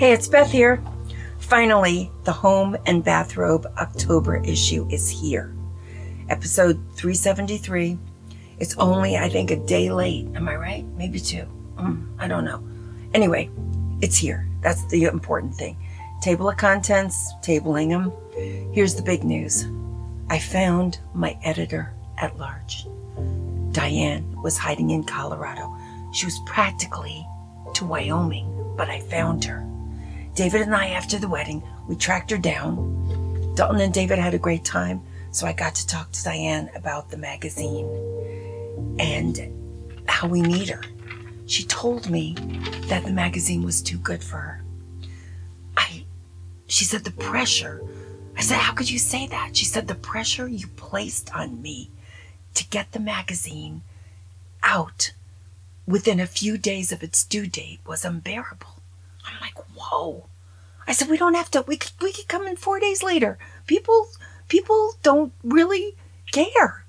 Hey, it's Beth here. Finally, the Home and Bathrobe October issue is here. Episode 373. It's only, I think, a day late. Am I right? Maybe two. Mm, I don't know. Anyway, it's here. That's the important thing. Table of contents, tabling them. Here's the big news I found my editor at large. Diane was hiding in Colorado. She was practically to Wyoming, but I found her. David and I, after the wedding, we tracked her down. Dalton and David had a great time, so I got to talk to Diane about the magazine and how we need her. She told me that the magazine was too good for her. I, she said the pressure. I said, How could you say that? She said, The pressure you placed on me to get the magazine out within a few days of its due date was unbearable. I'm like, whoa. I said, we don't have to, we could, we could come in four days later. People, people don't really care.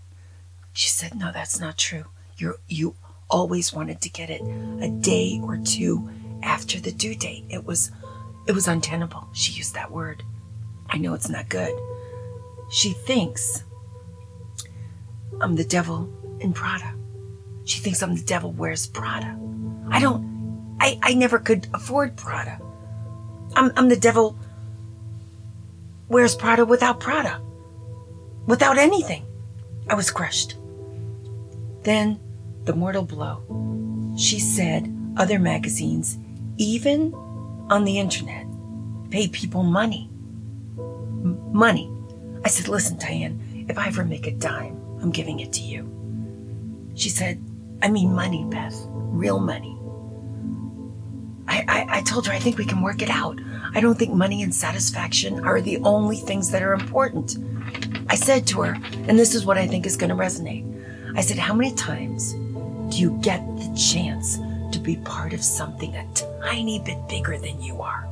She said, no, that's not true. You you always wanted to get it a day or two after the due date. It was, it was untenable. She used that word. I know it's not good. She thinks I'm the devil in Prada. She thinks I'm the devil wears Prada. I don't, I, I never could afford Prada. I'm, I'm the devil wears Prada without Prada. Without anything. I was crushed. Then the mortal blow. She said other magazines, even on the internet, pay people money. M- money. I said, listen, Diane, if I ever make a dime, I'm giving it to you. She said, I mean money, Beth. Real money. I, I, told her I think we can work it out. I don't think money and satisfaction are the only things that are important. I said to her, and this is what I think is going to resonate. I said, How many times do you get the chance to be part of something a tiny bit bigger than you are?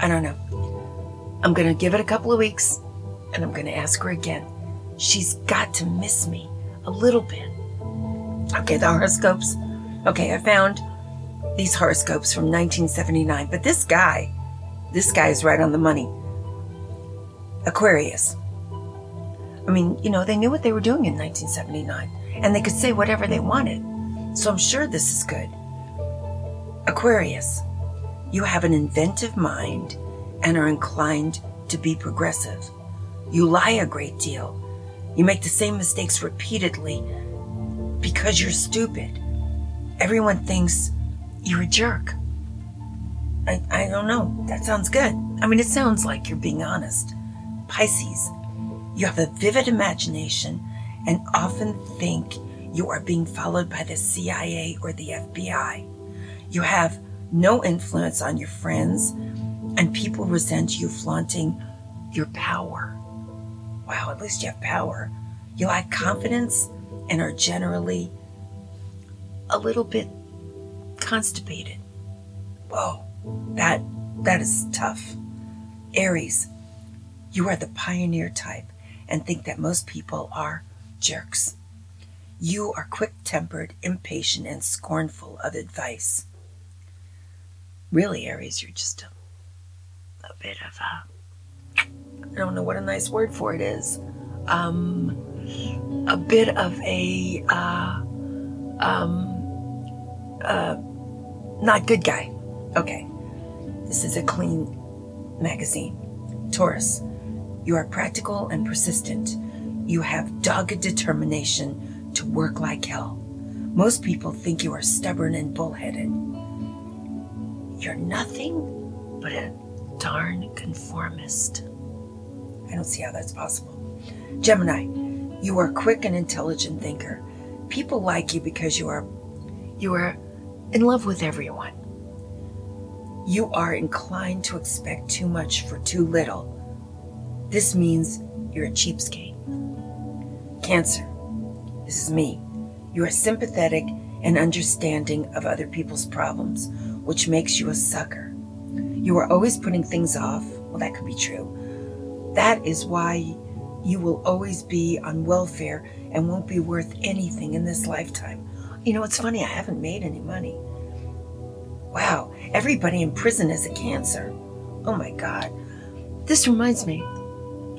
I don't know. I'm going to give it a couple of weeks and I'm going to ask her again. She's got to miss me a little bit. Okay, the horoscopes. Okay, I found these horoscopes from 1979, but this guy, this guy is right on the money. Aquarius. I mean, you know, they knew what they were doing in 1979, and they could say whatever they wanted. So I'm sure this is good. Aquarius, you have an inventive mind and are inclined to be progressive. You lie a great deal. You make the same mistakes repeatedly because you're stupid. Everyone thinks you're a jerk. I, I don't know. That sounds good. I mean, it sounds like you're being honest. Pisces, you have a vivid imagination and often think you are being followed by the CIA or the FBI. You have no influence on your friends, and people resent you flaunting your power. Wow, at least you have power. You lack confidence and are generally a little bit constipated. Whoa, that that is tough. Aries, you are the pioneer type and think that most people are jerks. You are quick tempered, impatient, and scornful of advice. Really, Aries, you're just a, a bit of a. I don't know what a nice word for it is. Um, a bit of a uh, um, uh, not good guy. Okay, this is a clean magazine. Taurus, you are practical and persistent. You have dogged determination to work like hell. Most people think you are stubborn and bullheaded. You're nothing but a darn conformist. I don't see how that's possible. Gemini, you are a quick and intelligent thinker. People like you because you are you are in love with everyone. You are inclined to expect too much for too little. This means you're a cheapskate. Cancer, this is me. You are sympathetic and understanding of other people's problems, which makes you a sucker. You are always putting things off. Well, that could be true. That is why you will always be on welfare and won't be worth anything in this lifetime. You know, it's funny, I haven't made any money. Wow. Everybody in prison has a cancer. Oh my God. This reminds me,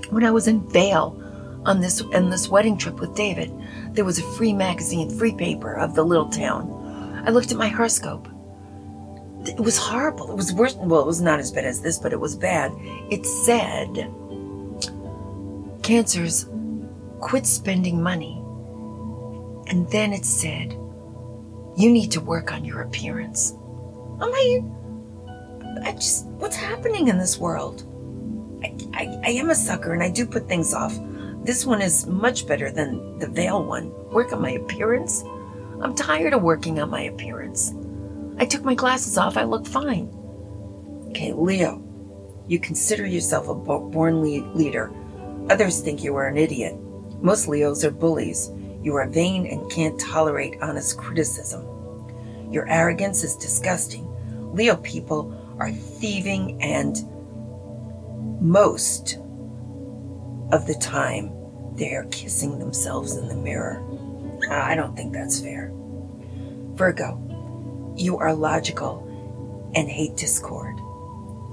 when I was in Vail on this on this wedding trip with David, there was a free magazine, free paper of the little town. I looked at my horoscope. It was horrible. It was worse. Well, it was not as bad as this, but it was bad. It said, "Cancers, quit spending money." And then it said, "You need to work on your appearance." Like, I just, what's happening in this world? I, I, I am a sucker and I do put things off. This one is much better than the Vail one. Work on my appearance? I'm tired of working on my appearance. I took my glasses off, I look fine. Okay, Leo, you consider yourself a born leader. Others think you are an idiot. Most Leos are bullies. You are vain and can't tolerate honest criticism. Your arrogance is disgusting. Leo people are thieving and most of the time they are kissing themselves in the mirror. I don't think that's fair. Virgo, you are logical and hate discord.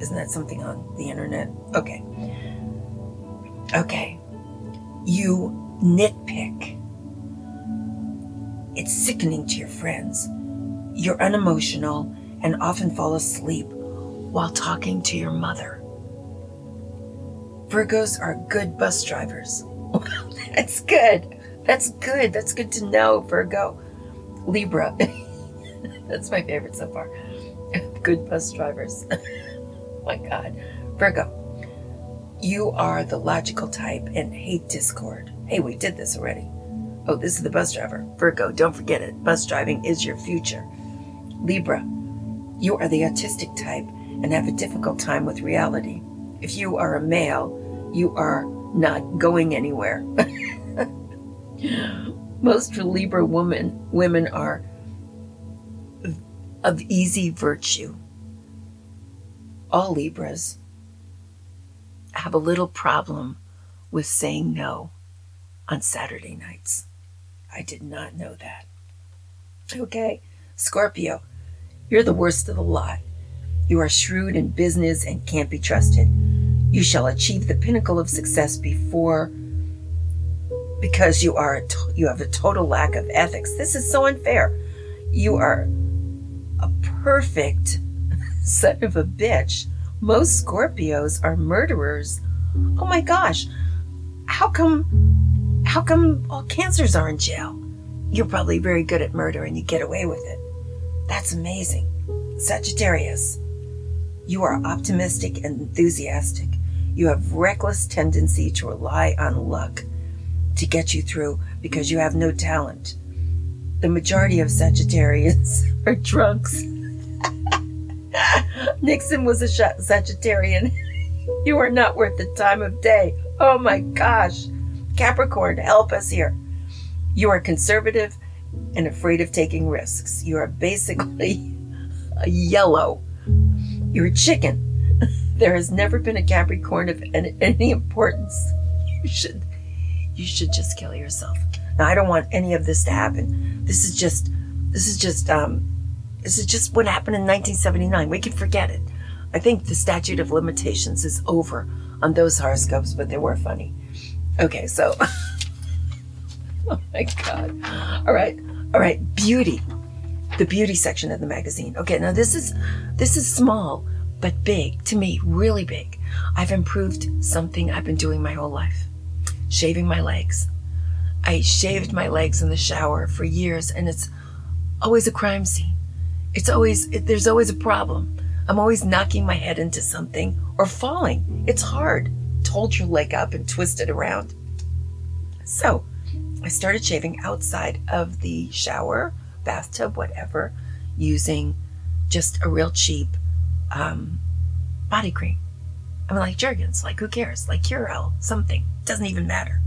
Isn't that something on the internet? Okay. Okay. You nitpick. It's sickening to your friends. You're unemotional and often fall asleep while talking to your mother. Virgos are good bus drivers. That's good. That's good. That's good to know, Virgo. Libra. That's my favorite so far. Good bus drivers. Oh my God. Virgo. You are the logical type and hate discord. Hey, we did this already. Oh, this is the bus driver. Virgo, don't forget it. Bus driving is your future. Libra. You are the autistic type and have a difficult time with reality. If you are a male, you are not going anywhere. Most Libra women women are of easy virtue. All Libras have a little problem with saying no on Saturday nights. I did not know that. Okay, Scorpio. You're the worst of the lot. You are shrewd in business and can't be trusted. You shall achieve the pinnacle of success before because you are you have a total lack of ethics. This is so unfair. You are a perfect son of a bitch. Most Scorpios are murderers. Oh my gosh. How come how come all cancers are in jail? You're probably very good at murder and you get away with it. That's amazing. Sagittarius, you are optimistic and enthusiastic. You have reckless tendency to rely on luck to get you through because you have no talent. The majority of Sagittarians are drunks. Nixon was a Sagittarian. you are not worth the time of day. Oh my gosh. Capricorn, help us here. You are conservative and afraid of taking risks. You are basically a yellow. You're a chicken. There has never been a Capricorn of any importance. You should, you should just kill yourself. Now, I don't want any of this to happen. This is just, this is just, um, this is just what happened in 1979. We can forget it. I think the statute of limitations is over on those horoscopes, but they were funny. Okay, so, oh my God. All right. All right, beauty. The beauty section of the magazine. Okay, now this is this is small but big to me, really big. I've improved something I've been doing my whole life. Shaving my legs. I shaved my legs in the shower for years and it's always a crime scene. It's always it, there's always a problem. I'm always knocking my head into something or falling. It's hard to hold your leg up and twist it around. So, I started shaving outside of the shower, bathtub, whatever, using just a real cheap um, body cream. I mean, like Jergens, like who cares? Like Curel, something. Doesn't even matter.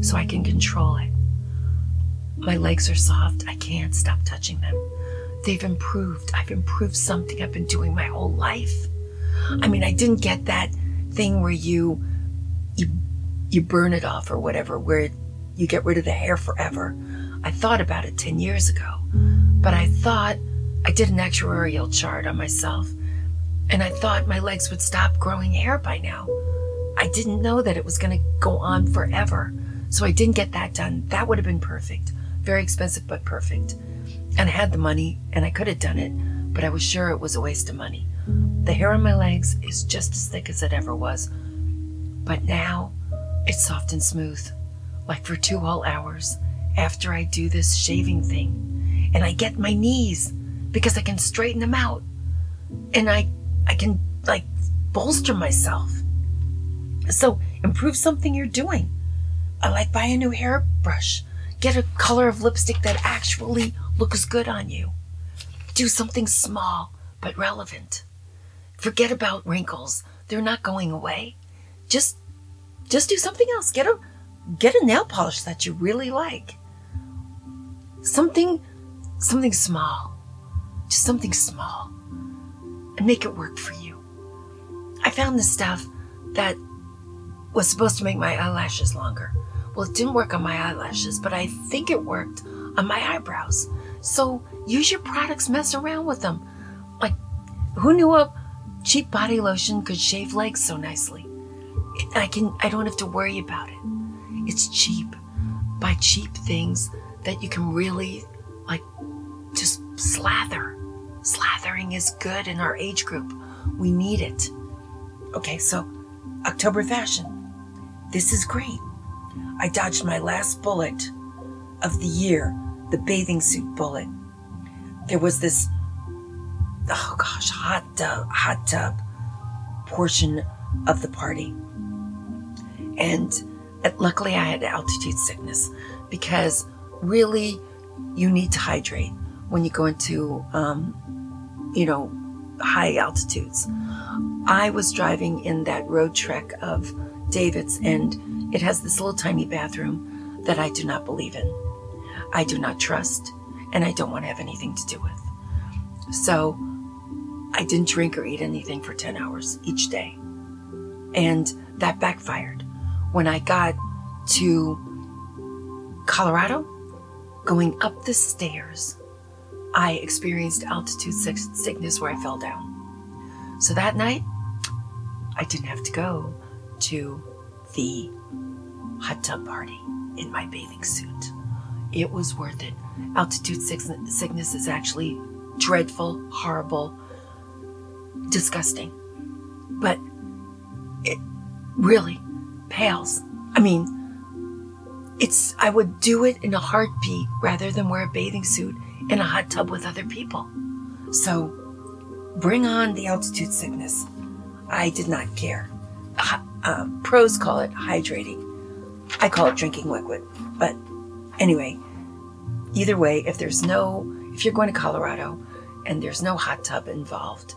So I can control it. My legs are soft. I can't stop touching them. They've improved. I've improved something I've been doing my whole life. I mean, I didn't get that thing where you you you burn it off or whatever, where you get rid of the hair forever. I thought about it 10 years ago, but I thought I did an actuarial chart on myself, and I thought my legs would stop growing hair by now. I didn't know that it was going to go on forever, so I didn't get that done. That would have been perfect. Very expensive, but perfect. And I had the money, and I could have done it, but I was sure it was a waste of money. The hair on my legs is just as thick as it ever was, but now it's soft and smooth, like for two whole hours after I do this shaving thing. And I get my knees because I can straighten them out. And I I can like bolster myself. So improve something you're doing. I like buy a new hairbrush. Get a color of lipstick that actually looks good on you. Do something small but relevant. Forget about wrinkles. They're not going away. Just just do something else. Get a get a nail polish that you really like. Something something small. Just something small. And make it work for you. I found this stuff that was supposed to make my eyelashes longer. Well, it didn't work on my eyelashes, but I think it worked on my eyebrows. So use your products, mess around with them. Like, who knew a cheap body lotion could shave legs so nicely? I can I don't have to worry about it. It's cheap. Buy cheap things that you can really like just slather. Slathering is good in our age group. We need it. Okay, so October fashion. This is great. I dodged my last bullet of the year, the bathing suit bullet. There was this oh gosh, hot tub, hot tub portion of the party. And luckily, I had altitude sickness because really you need to hydrate when you go into, um, you know, high altitudes. I was driving in that Roadtrek of David's, and it has this little tiny bathroom that I do not believe in. I do not trust, and I don't want to have anything to do with. So I didn't drink or eat anything for 10 hours each day. And that backfired when I got to Colorado, going up the stairs, I experienced altitude sickness where I fell down. So that night, I didn't have to go to the hot tub party in my bathing suit. It was worth it. Altitude sickness is actually dreadful, horrible, disgusting. But it really pales. I mean, it's I would do it in a heartbeat rather than wear a bathing suit in a hot tub with other people. So bring on the altitude sickness. I did not care. Uh, pros call it hydrating. I call it drinking liquid. But anyway, either way, if there's no, if you're going to Colorado and there's no hot tub involved,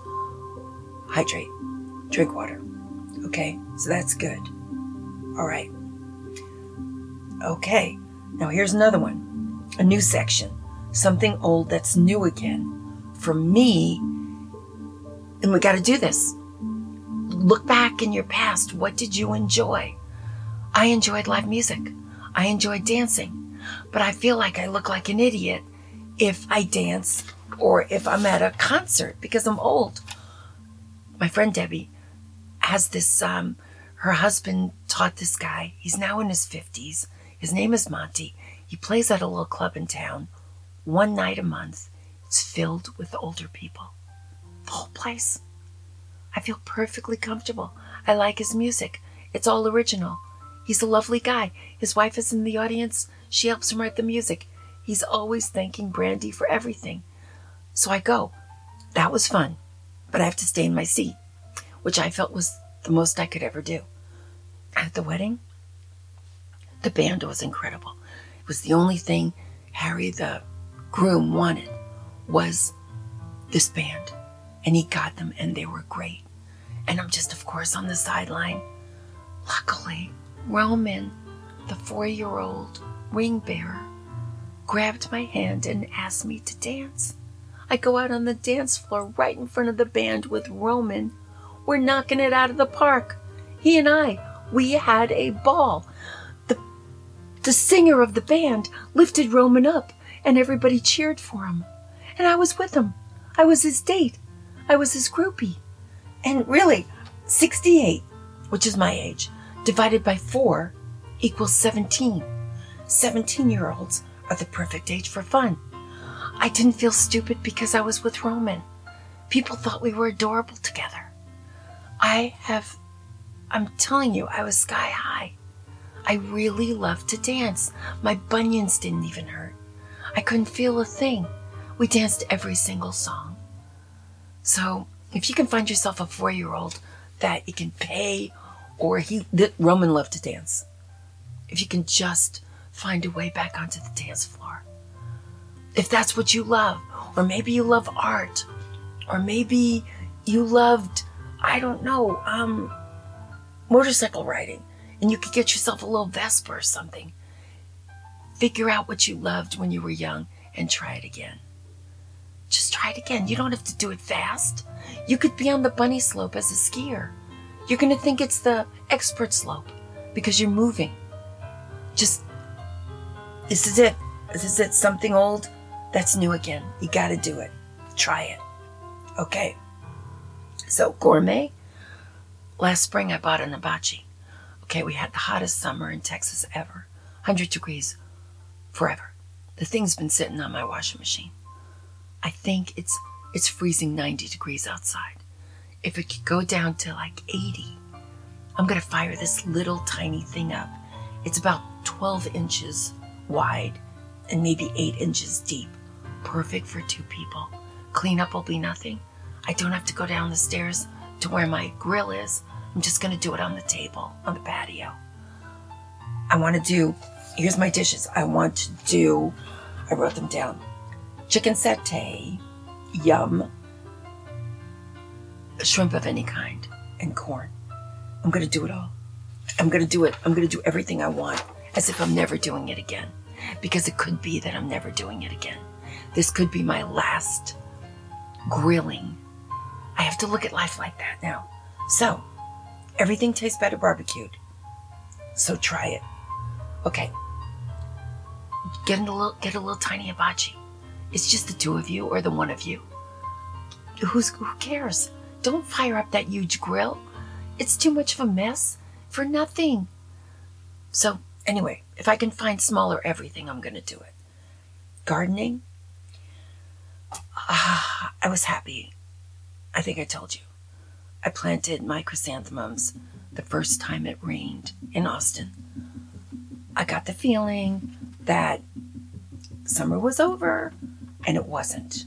hydrate, drink water. Okay, so that's good. All right. Okay, now here's another one a new section, something old that's new again. For me, and we got to do this. Look back in your past. What did you enjoy? I enjoyed live music. I enjoyed dancing. But I feel like I look like an idiot if I dance or if I'm at a concert because I'm old. My friend Debbie has this um, her husband taught this guy. He's now in his 50s. His name is Monty. He plays at a little club in town one night a month. It's filled with older people. The whole place. I feel perfectly comfortable. I like his music. It's all original. He's a lovely guy. His wife is in the audience. She helps him write the music. He's always thanking Brandy for everything. So I go. That was fun, but I have to stay in my seat, which I felt was the most I could ever do. At the wedding, the band was incredible. It was the only thing Harry, the groom, wanted was this band. And he got them, and they were great. And I'm just, of course, on the sideline. Luckily, Roman, the four year old ring bearer, grabbed my hand and asked me to dance. I go out on the dance floor right in front of the band with Roman we're knocking it out of the park. He and I, we had a ball. The, the singer of the band lifted Roman up and everybody cheered for him. And I was with him. I was his date. I was his groupie. And really, 68, which is my age, divided by 4 equals 17. 17 year olds are the perfect age for fun. I didn't feel stupid because I was with Roman. People thought we were adorable together. I have, I'm telling you, I was sky high. I really loved to dance. My bunions didn't even hurt. I couldn't feel a thing. We danced every single song. So, if you can find yourself a four year old that you can pay, or he, that Roman loved to dance, if you can just find a way back onto the dance floor, if that's what you love, or maybe you love art, or maybe you loved, I don't know, um, motorcycle riding, and you could get yourself a little Vespa or something. Figure out what you loved when you were young and try it again. Just try it again. You don't have to do it fast. You could be on the bunny slope as a skier. You're going to think it's the expert slope because you're moving. Just, this is it. This is it. Something old that's new again. You got to do it. Try it. Okay. So, gourmet. Last spring, I bought an hibachi. Okay, we had the hottest summer in Texas ever 100 degrees forever. The thing's been sitting on my washing machine. I think it's it's freezing 90 degrees outside. If it could go down to like 80, I'm gonna fire this little tiny thing up. It's about 12 inches wide and maybe 8 inches deep. Perfect for two people. Cleanup will be nothing. I don't have to go down the stairs to where my grill is. I'm just gonna do it on the table, on the patio. I wanna do, here's my dishes. I want to do, I wrote them down chicken satay, yum, shrimp of any kind, and corn. I'm gonna do it all. I'm gonna do it. I'm gonna do everything I want as if I'm never doing it again. Because it could be that I'm never doing it again. This could be my last grilling. I have to look at life like that now. So, everything tastes better barbecued. So try it. Okay. Get a little get a little tiny hibachi. It's just the two of you or the one of you. Who's who cares? Don't fire up that huge grill. It's too much of a mess for nothing. So, anyway, if I can find smaller everything, I'm going to do it. Gardening? Ah, I was happy. I think I told you. I planted my chrysanthemums the first time it rained in Austin. I got the feeling that summer was over, and it wasn't.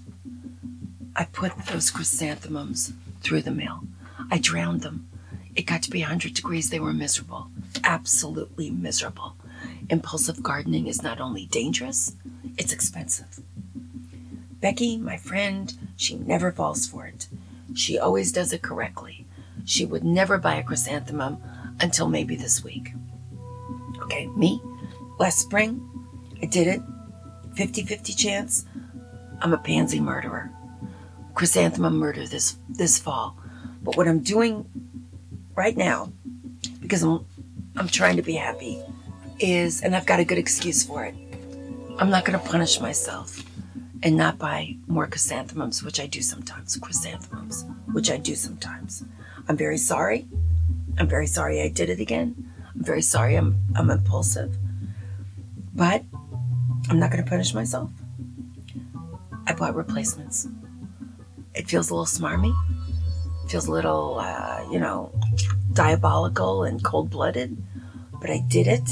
I put those chrysanthemums through the mill. I drowned them. It got to be 100 degrees. They were miserable. Absolutely miserable. Impulsive gardening is not only dangerous, it's expensive. Becky, my friend, she never falls for it. She always does it correctly. She would never buy a chrysanthemum until maybe this week. Okay, me, last spring, I did it. 50 50 chance. I'm a pansy murderer. Chrysanthemum murder this this fall. But what I'm doing right now, because I'm I'm trying to be happy, is and I've got a good excuse for it. I'm not gonna punish myself and not buy more chrysanthemums, which I do sometimes. Chrysanthemums, which I do sometimes. I'm very sorry. I'm very sorry I did it again. I'm very sorry I'm I'm impulsive. But I'm not gonna punish myself. I bought replacements. It feels a little smarmy. It feels a little, uh, you know, diabolical and cold blooded, but I did it.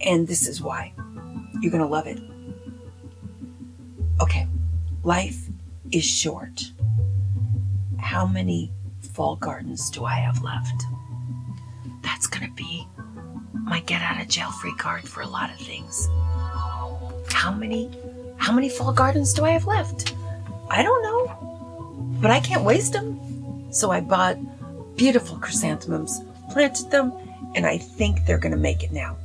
And this is why. You're going to love it. Okay, life is short. How many fall gardens do I have left? That's going to be my get out of jail free card for a lot of things. How many how many fall gardens do I have left? I don't know, but I can't waste them. So I bought beautiful chrysanthemums, planted them, and I think they're going to make it now.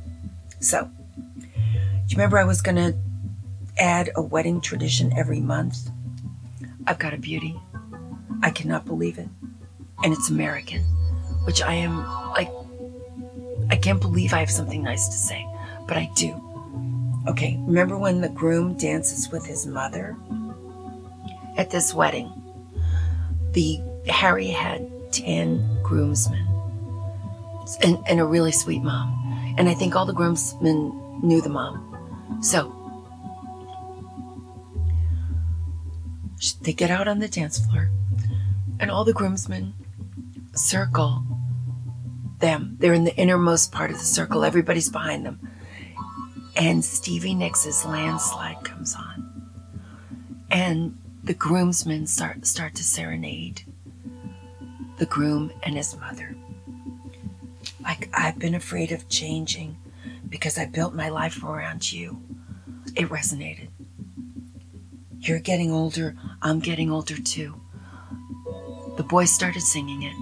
So, do you remember I was going to add a wedding tradition every month? I've got a beauty. I cannot believe it. And it's American, which I am like, I can't believe I have something nice to say, but I do. Okay, remember when the groom dances with his mother? at this wedding. The Harry had 10 groomsmen and, and a really sweet mom. And I think all the groomsmen knew the mom. So they get out on the dance floor, and all the groomsmen circle them. They're in the innermost part of the circle, everybody's behind them. And Stevie Nicks' landslide comes on. And the groomsmen start, start to serenade the groom and his mother. Like, I've been afraid of changing because I built my life around you. It resonated. You're getting older, I'm getting older too. The boys started singing it,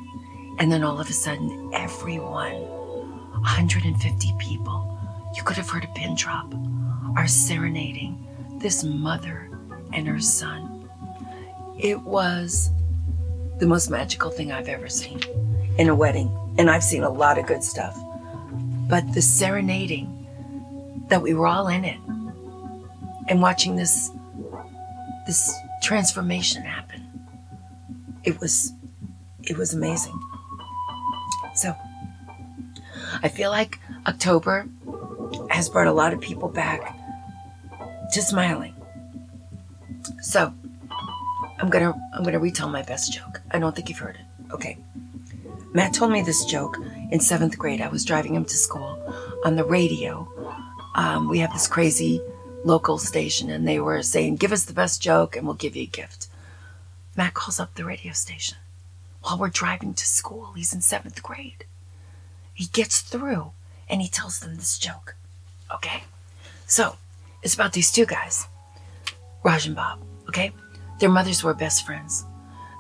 and then all of a sudden, everyone, 150 people, you could have heard a pin drop, are serenading this mother and her son. It was the most magical thing I've ever seen in a wedding, and I've seen a lot of good stuff. But the serenading that we were all in it and watching this this transformation happen. It was it was amazing. So I feel like October has brought a lot of people back to smiling. So I'm gonna I'm gonna retell my best joke. I don't think you've heard it. Okay. Matt told me this joke in seventh grade. I was driving him to school on the radio. Um, we have this crazy local station, and they were saying, Give us the best joke, and we'll give you a gift. Matt calls up the radio station while we're driving to school. He's in seventh grade. He gets through and he tells them this joke. Okay? So, it's about these two guys, Raj and Bob. Okay? Their mothers were best friends.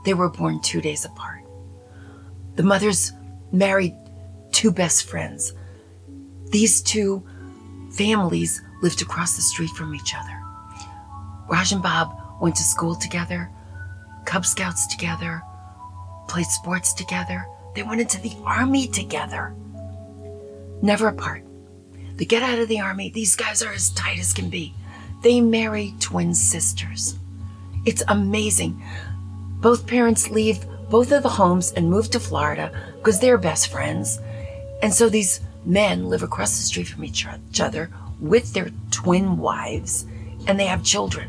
They were born two days apart. The mothers married two best friends. These two families lived across the street from each other. Raj and Bob went to school together, Cub Scouts together, played sports together. They went into the army together. Never apart. They get out of the army. These guys are as tight as can be. They marry twin sisters. It's amazing. Both parents leave both of the homes and move to Florida because they're best friends. And so these men live across the street from each other with their twin wives and they have children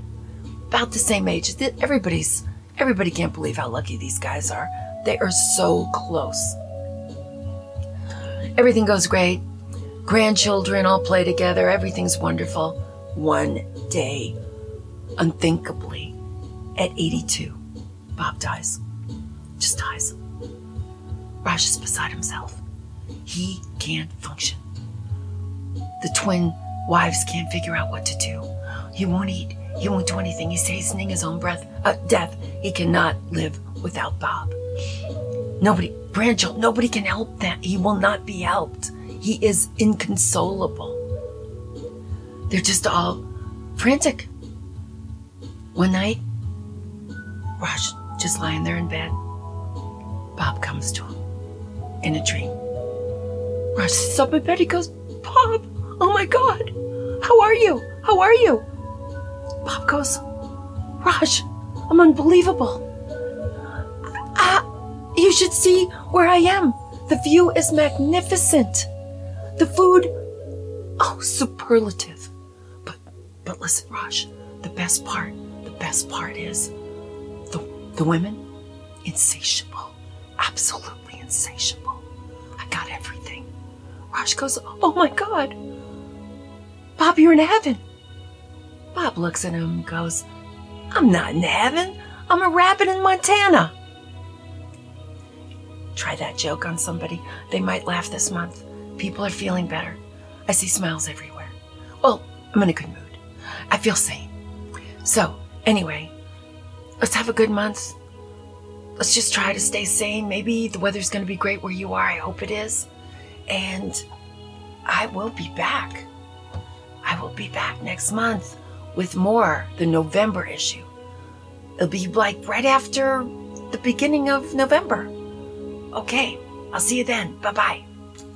about the same age. Everybody's everybody can't believe how lucky these guys are. They are so close. Everything goes great. Grandchildren all play together. Everything's wonderful. One day, unthinkably, at 82, Bob dies. Just dies. Raj is beside himself. He can't function. The twin wives can't figure out what to do. He won't eat. He won't do anything. He's hastening his own breath, uh, death. He cannot live without Bob. Nobody, grandchild, nobody can help that. He will not be helped. He is inconsolable. They're just all frantic. One night, Raj just lying there in bed. Bob comes to him in a dream. Raj sits up in bed. He goes, Bob, oh my God, how are you? How are you? Bob goes, Raj, I'm unbelievable. Ah, you should see where I am. The view is magnificent. The food, oh, superlative. But, but listen, Raj, the best part, the best part is the, the women, insatiable, absolutely insatiable. I got everything. Raj goes, oh my God. Bob, you're in heaven. Bob looks at him and goes, I'm not in heaven. I'm a rabbit in Montana. Try that joke on somebody. They might laugh this month. People are feeling better. I see smiles everywhere. Well, I'm in a good mood. I feel sane. So, anyway, let's have a good month. Let's just try to stay sane. Maybe the weather's going to be great where you are. I hope it is. And I will be back. I will be back next month with more, the November issue. It'll be like right after the beginning of November. Okay, I'll see you then. Bye bye.